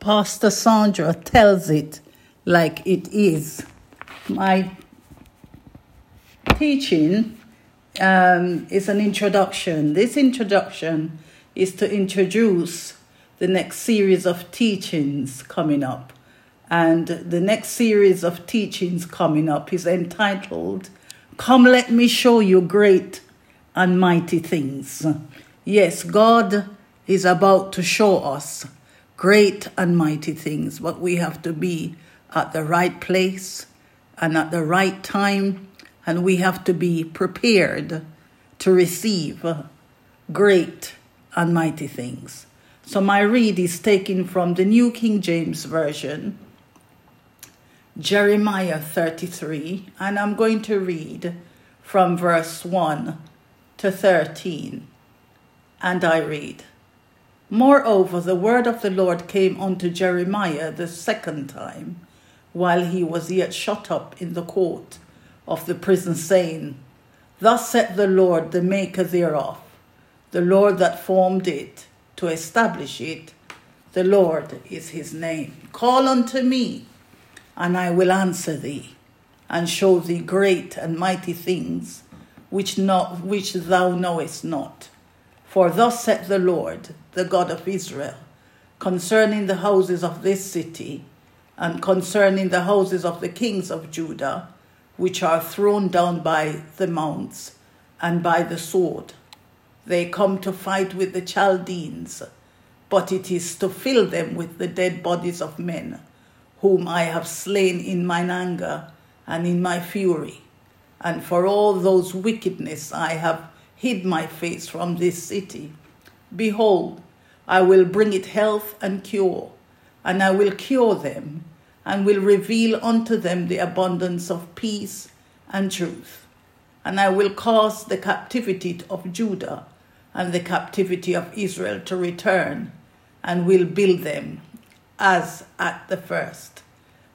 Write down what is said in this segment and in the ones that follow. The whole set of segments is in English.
Pastor Sandra tells it like it is. My teaching um, is an introduction. This introduction is to introduce the next series of teachings coming up. And the next series of teachings coming up is entitled, Come Let Me Show You Great and Mighty Things. Yes, God is about to show us great and mighty things, but we have to be at the right place and at the right time, and we have to be prepared to receive great and mighty things. So, my read is taken from the New King James Version, Jeremiah 33, and I'm going to read from verse 1 to 13. And I read, Moreover, the word of the Lord came unto Jeremiah the second time, while he was yet shut up in the court of the prison, saying, Thus saith the Lord, the maker thereof, the Lord that formed it, to establish it, the Lord is his name. Call unto me, and I will answer thee, and show thee great and mighty things which, not, which thou knowest not. For thus saith the Lord, the God of Israel, concerning the houses of this city, and concerning the houses of the kings of Judah, which are thrown down by the mounts and by the sword. They come to fight with the Chaldeans, but it is to fill them with the dead bodies of men, whom I have slain in mine anger and in my fury. And for all those wickedness I have hid my face from this city. Behold, I will bring it health and cure, and I will cure them, and will reveal unto them the abundance of peace and truth. And I will cause the captivity of Judah and the captivity of Israel to return, and will build them as at the first.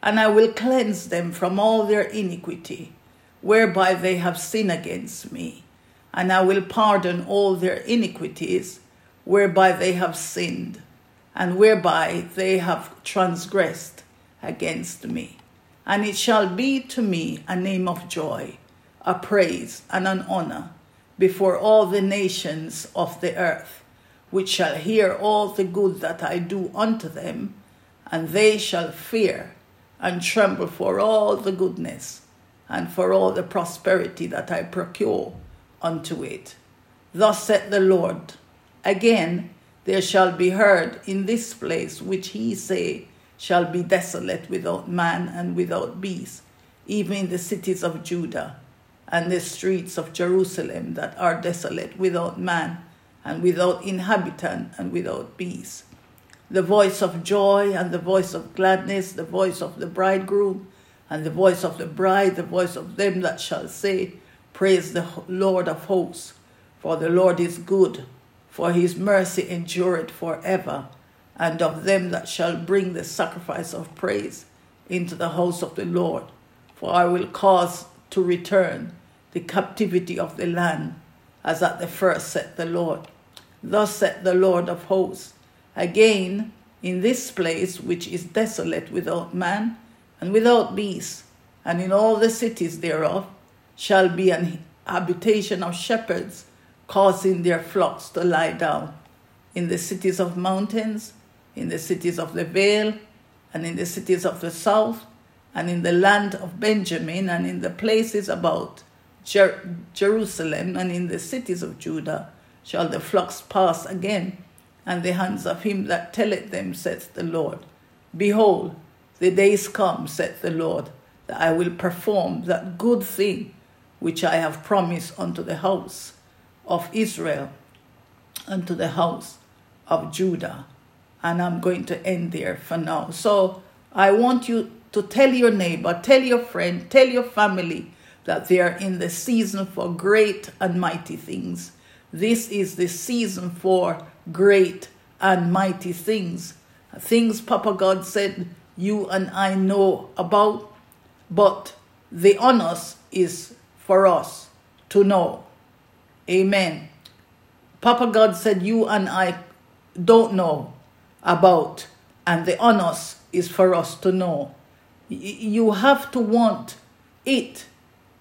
And I will cleanse them from all their iniquity, whereby they have sinned against me and I will pardon all their iniquities whereby they have sinned, and whereby they have transgressed against me. And it shall be to me a name of joy, a praise, and an honor before all the nations of the earth, which shall hear all the good that I do unto them, and they shall fear and tremble for all the goodness and for all the prosperity that I procure unto it. Thus saith the Lord, again there shall be heard in this place which he say shall be desolate without man and without beast, even in the cities of Judah and the streets of Jerusalem that are desolate without man and without inhabitant and without beast. The voice of joy and the voice of gladness, the voice of the bridegroom and the voice of the bride, the voice of them that shall say, Praise the Lord of hosts, for the Lord is good, for his mercy endureth forever. And of them that shall bring the sacrifice of praise into the house of the Lord, for I will cause to return the captivity of the land, as at the first said the Lord. Thus said the Lord of hosts, again in this place which is desolate without man and without beast, and in all the cities thereof, shall be an habitation of shepherds, causing their flocks to lie down in the cities of mountains, in the cities of the vale, and in the cities of the south, and in the land of Benjamin, and in the places about Jer- Jerusalem, and in the cities of Judah, shall the flocks pass again, and the hands of him that telleth them, saith the Lord. Behold, the days come, saith the Lord, that I will perform that good thing which I have promised unto the house of Israel, unto the house of Judah. And I'm going to end there for now. So I want you to tell your neighbor, tell your friend, tell your family that they are in the season for great and mighty things. This is the season for great and mighty things. Things Papa God said you and I know about, but the onus is for us to know. Amen. Papa God said, You and I don't know about And the onus is for us to know. You have to want it.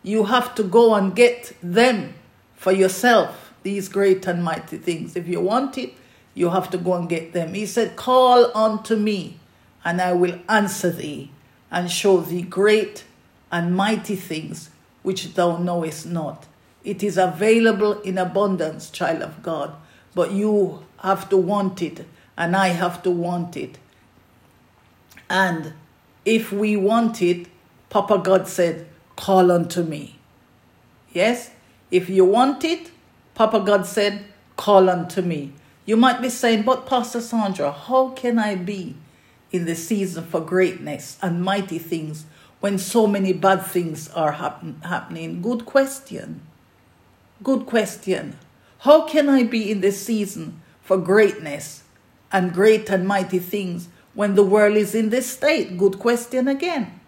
You have to go and get them for yourself, these great and mighty things. If you want it, you have to go and get them. He said, Call unto me, and I will answer thee, and show thee great and mighty things which thou knowest not. It is available in abundance, child of God, but you have to want it, and I have to want it. And if we want it, Papa God said, Call unto me. Yes? If you want it, Papa God said, Call unto me. You might be saying, But Pastor Sandra, how can I be in the season for greatness and mighty things when so many bad things are happen- happening? Good question. Good question. How can I be in the season for greatness and great and mighty things when the world is in this state? Good question again.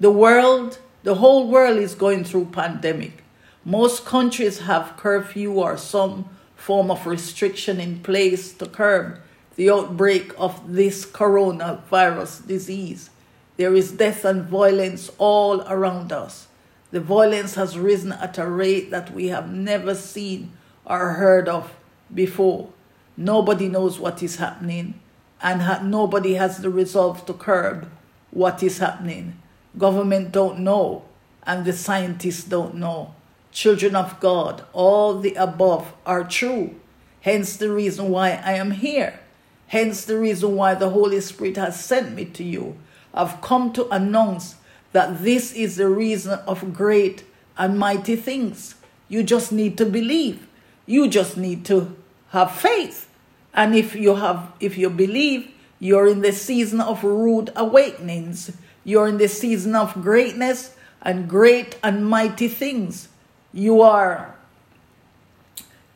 The world, the whole world is going through pandemic. Most countries have curfew or some form of restriction in place to curb the outbreak of this coronavirus disease. There is death and violence all around us. The violence has risen at a rate that we have never seen or heard of before. Nobody knows what is happening, and ha- nobody has the resolve to curb what is happening. Government don't know, and the scientists don't know. Children of God, all the above are true. Hence the reason why I am here. Hence the reason why the Holy Spirit has sent me to you. I've come to announce that this is the reason of great and mighty things. You just need to believe. You just need to have faith. And if you have if you believe, you're in the season of rude awakenings. You're in the season of greatness and great and mighty things. You are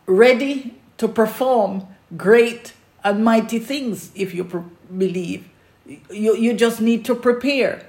ready to perform great and mighty things if you believe. You, you just need to prepare.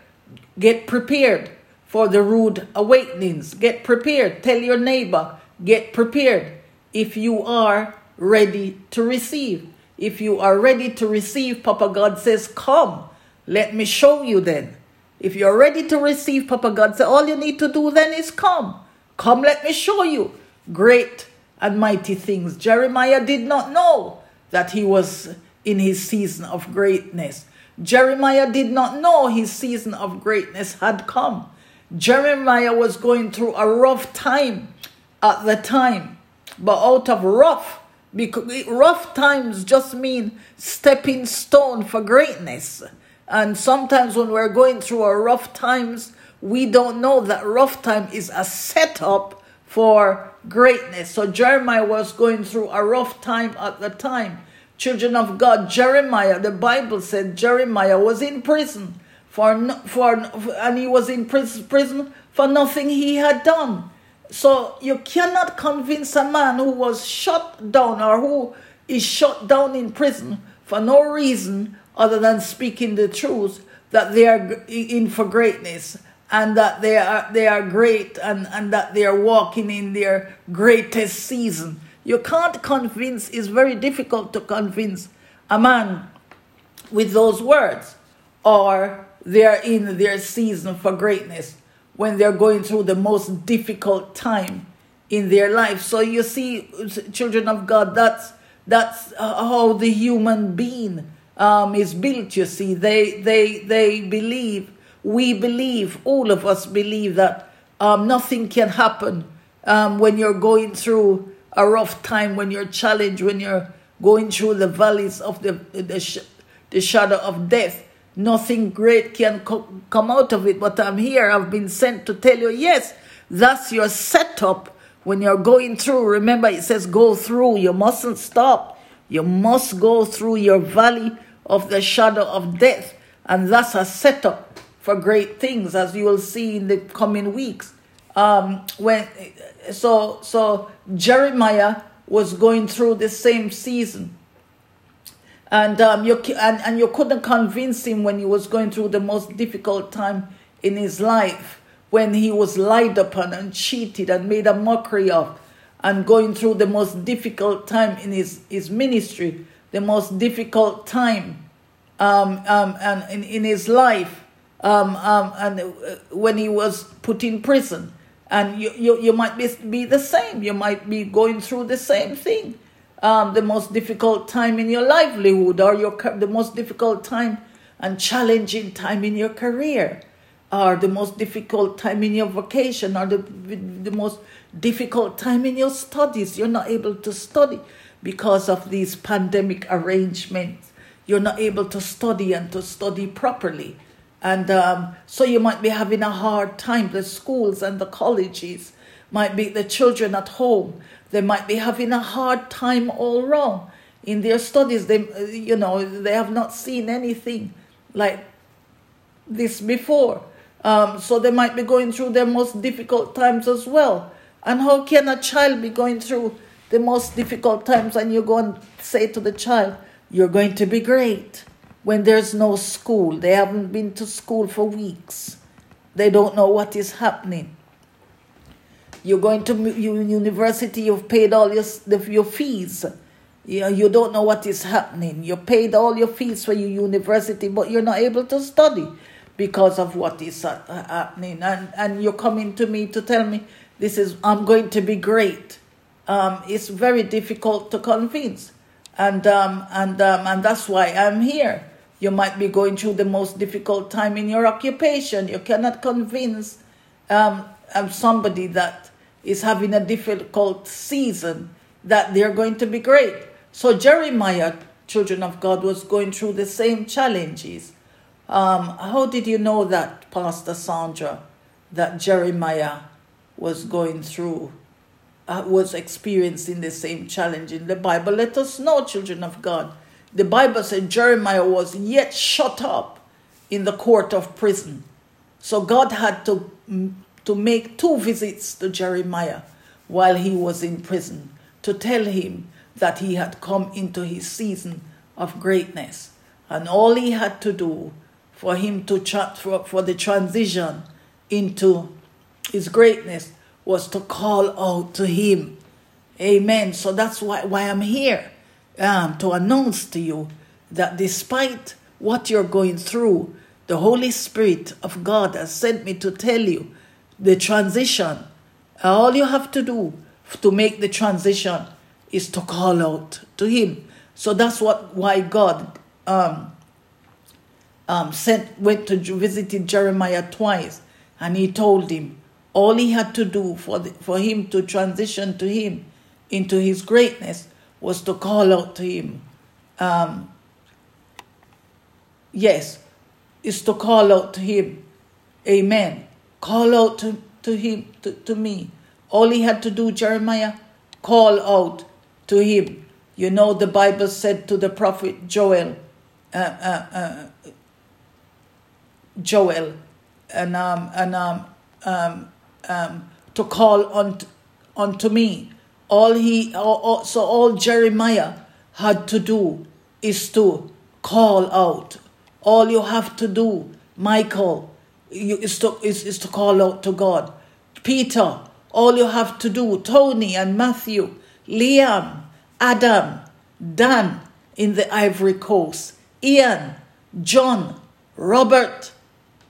Get prepared for the rude awakenings. Get prepared. Tell your neighbor, get prepared if you are ready to receive. If you are ready to receive, Papa God says, Come, let me show you then. If you're ready to receive, Papa God says, All you need to do then is come. Come, let me show you great and mighty things. Jeremiah did not know that he was in his season of greatness. Jeremiah did not know his season of greatness had come. Jeremiah was going through a rough time at the time, but out of rough, because rough times just mean stepping stone for greatness. And sometimes when we're going through our rough times, we don't know that rough time is a setup for greatness. So Jeremiah was going through a rough time at the time. Children of God, Jeremiah, the Bible said Jeremiah was in prison for, for and he was in prison for nothing he had done. So you cannot convince a man who was shut down or who is shut down in prison for no reason other than speaking the truth that they are in for greatness and that they are they are great and, and that they are walking in their greatest season. You can't convince, it's very difficult to convince a man with those words, or they're in their season for greatness when they're going through the most difficult time in their life. So you see, children of God, that's that's how the human being um, is built. You see, they they they believe we believe, all of us believe that um, nothing can happen um, when you're going through a rough time, when you're challenged, when you're going through the valleys of the, the, sh- the shadow of death. Nothing great can co- come out of it. But I'm here, I've been sent to tell you, yes, that's your setup when you're going through. Remember, it says go through, you mustn't stop. You must go through your valley of the shadow of death. And that's a setup for great things, as you will see in the coming weeks. Um, when so so Jeremiah was going through the same season, and um, you and, and you couldn't convince him when he was going through the most difficult time in his life, when he was lied upon and cheated and made a mockery of, and going through the most difficult time in his, his ministry, the most difficult time um, um, and in, in his life, um, um, and uh, when he was put in prison. And you, you, you might be, be the same. You might be going through the same thing. Um, the most difficult time in your livelihood, or your the most difficult time and challenging time in your career, or the most difficult time in your vocation, or the, the most difficult time in your studies. You're not able to study because of these pandemic arrangements. You're not able to study and to study properly. And um, so you might be having a hard time. The schools and the colleges might be the children at home. They might be having a hard time all wrong in their studies. They, you know, they have not seen anything like this before. Um, so they might be going through their most difficult times as well. And how can a child be going through the most difficult times and you go and say to the child, You're going to be great when there's no school? They haven't been to school for weeks, they don't know what is happening. You're going to university, you've paid all your, your fees. You, you don't know what is happening. You paid all your fees for your university, but you're not able to study because of what is happening. And, and you're coming to me to tell me this is, I'm going to be great. Um, it's very difficult to convince. And, um, and, um, and that's why I'm here. You might be going through the most difficult time in your occupation. You cannot convince um, um, somebody that is having a difficult season that they're going to be great. So Jeremiah, children of God, was going through the same challenges. Um, how did you know that, Pastor Sandra, that Jeremiah was going through, uh, was experiencing the same challenge in the Bible. Let us know, children of God. The Bible said Jeremiah was yet shut up in the court of prison. So God had to, mm, to make two visits to Jeremiah while he was in prison to tell him that he had come into his season of greatness. And all he had to do for him to tra- for, for the transition into his greatness was to call out to him. Amen. So that's why, why I'm here um, to announce to you that despite what you're going through, the Holy Spirit of God has sent me to tell you the transition. All you have to do to make the transition is to call out to Him. So that's what why God um, um, sent went to visited Jeremiah twice, and He told him all he had to do for, the, for him to transition to him into his greatness was to call out to him. Um, yes, is to call out to him. Amen. Call out to, to him, to, to me. All he had to do, Jeremiah, call out to him. You know, the Bible said to the prophet Joel, uh, uh, uh, Joel, and um, and um, um, um, to call on unto me. All he so all Jeremiah had to do is to call out. All you have to do, Michael, you, is to is, is to call out to God. Peter, all you have to do, Tony and Matthew, Liam, Adam, Dan in the Ivory Coast, Ian, John, Robert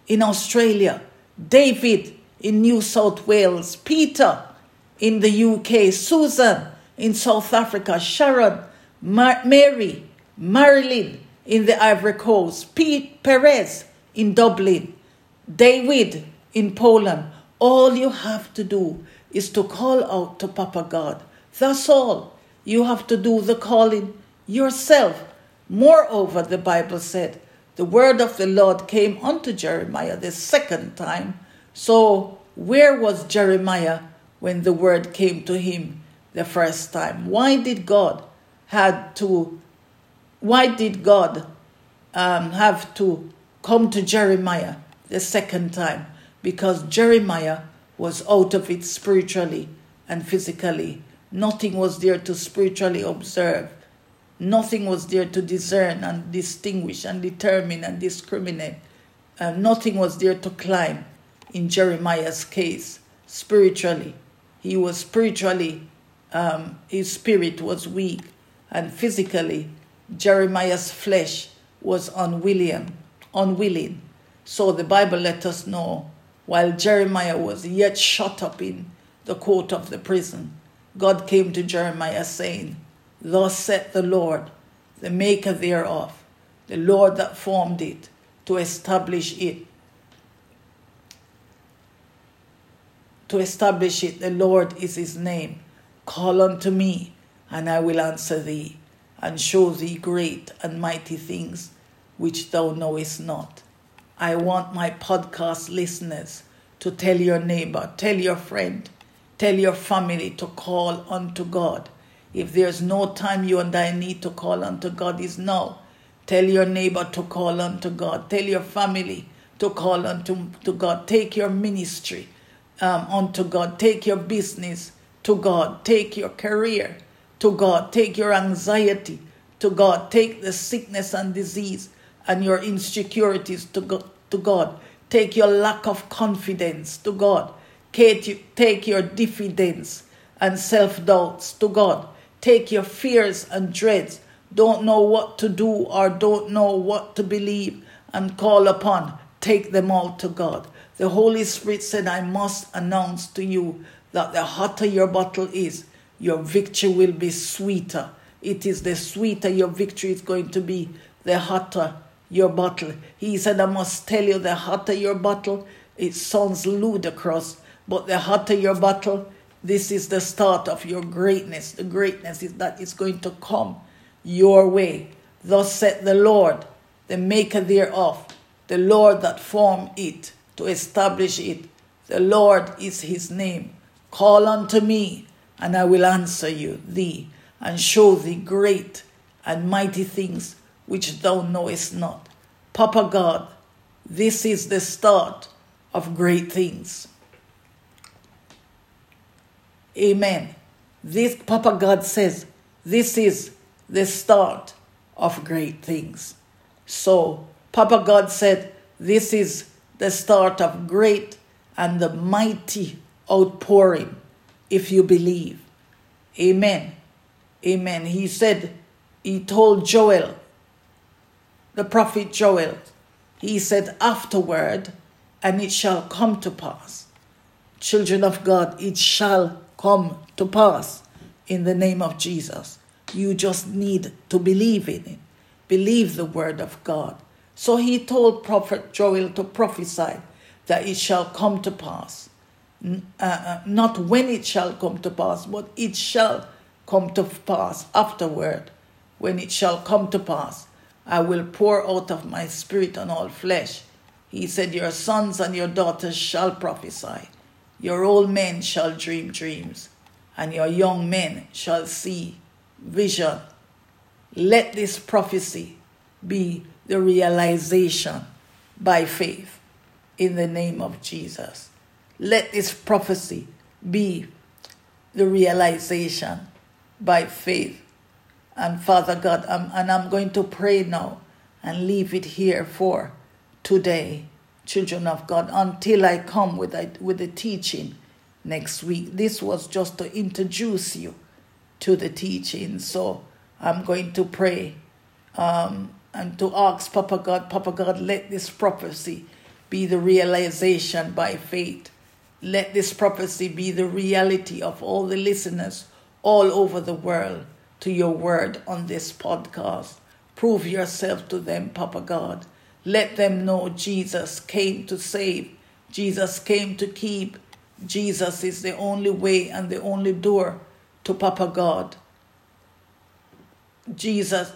in Australia, David in New South Wales, Peter in the UK, Susan in South Africa, Sharon, Mar- Mary, Marilyn in the Ivory Coast, Pete Perez in Dublin, David in Poland. All you have to do is to call out to Papa God. That's all. You have to do the calling yourself. Moreover, the Bible said, the word of the Lord came unto Jeremiah the second time so, where was Jeremiah when the word came to him the first time? Why did God had to? Why did God um, have to come to Jeremiah the second time? Because Jeremiah was out of it spiritually and physically. Nothing was there to spiritually observe. Nothing was there to discern and distinguish and determine and discriminate. Uh, nothing was there to climb in Jeremiah's case, spiritually. He was spiritually, um, his spirit was weak, and physically, Jeremiah's flesh was unwilling, unwilling. So the Bible let us know while Jeremiah was yet shut up in the court of the prison, God came to Jeremiah saying, Thus saith the Lord, the maker thereof, the Lord that formed it, to establish it. To establish it, the Lord is his name. Call unto me, and I will answer thee, and show thee great and mighty things which thou knowest not. I want my podcast listeners to tell your neighbor, tell your friend, tell your family to call unto God. If there's no time you and I need to call unto God, is now. Tell your neighbor to call unto God. Tell your family to call unto to God. Take your ministry um, unto God. Take your business to God. Take your career to God. Take your anxiety to God. Take the sickness and disease and your insecurities to God. To God. Take your lack of confidence to God. Take your diffidence and self doubts to God. Take your fears and dreads, don't know what to do or don't know what to believe and call upon. Take them all to God. The Holy Spirit said, I must announce to you that the hotter your bottle is, your victory will be sweeter. It is the sweeter your victory is going to be, the hotter your bottle. He said, I must tell you, the hotter your bottle, it sounds ludicrous, but the hotter your bottle, this is the start of your greatness. The greatness is that it's going to come your way. Thus said the Lord, the maker thereof, the Lord that formed it to establish it. The Lord is his name. Call unto me, and I will answer you, thee, and show thee great and mighty things which thou knowest not. Papa God, this is the start of great things. Amen. This, Papa God says, this is the start of great things. So, Papa God said, this is the start of great and the mighty outpouring if you believe. Amen. Amen. He said, he told Joel, the prophet Joel, he said, afterward, and it shall come to pass. Children of God, it shall come to pass in the name of Jesus. You just need to believe in it. Believe the word of God. So he told Prophet Joel to prophesy that it shall come to pass. Uh, uh, not when it shall come to pass, but it shall come to pass afterward. When it shall come to pass, I will pour out of my spirit on all flesh. He said, Your sons and your daughters shall prophesy. Your old men shall dream dreams, and your young men shall see vision. Let this prophecy be the realization by faith in the name of Jesus. Let this prophecy be the realization by faith. And Father God, I'm, and I'm going to pray now and leave it here for today children of God, until I come with a, with the teaching next week. This was just to introduce you to the teaching. So I'm going to pray um, and to ask Papa God, Papa God, let this prophecy be the realization by faith. Let this prophecy be the reality of all the listeners all over the world to your word on this podcast. Prove yourself to them, Papa God. Let them know Jesus came to save, Jesus came to keep. Jesus is the only way and the only door to Papa God. Jesus,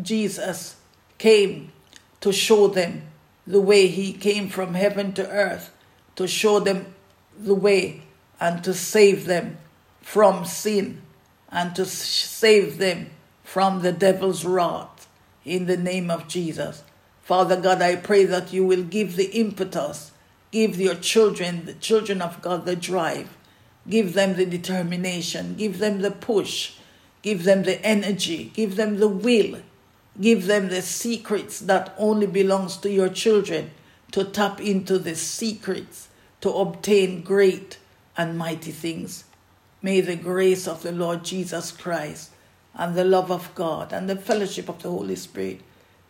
Jesus came to show them the way. He came from heaven to earth, to show them the way and to save them from sin and to save them from the devil's wrath in the name of Jesus. Father God, I pray that you will give the impetus, give your children, the children of God, the drive, give them the determination, give them the push, give them the energy, give them the will, give them the secrets that only belongs to your children to tap into the secrets to obtain great and mighty things. May the grace of the Lord Jesus Christ and the love of God and the fellowship of the Holy Spirit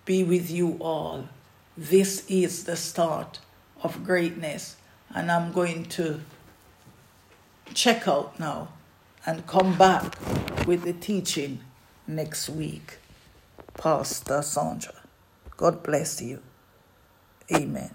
be with you all. This is the start of greatness, and I'm going to check out now and come back with the teaching next week. Pastor Sandra. God bless you. Amen.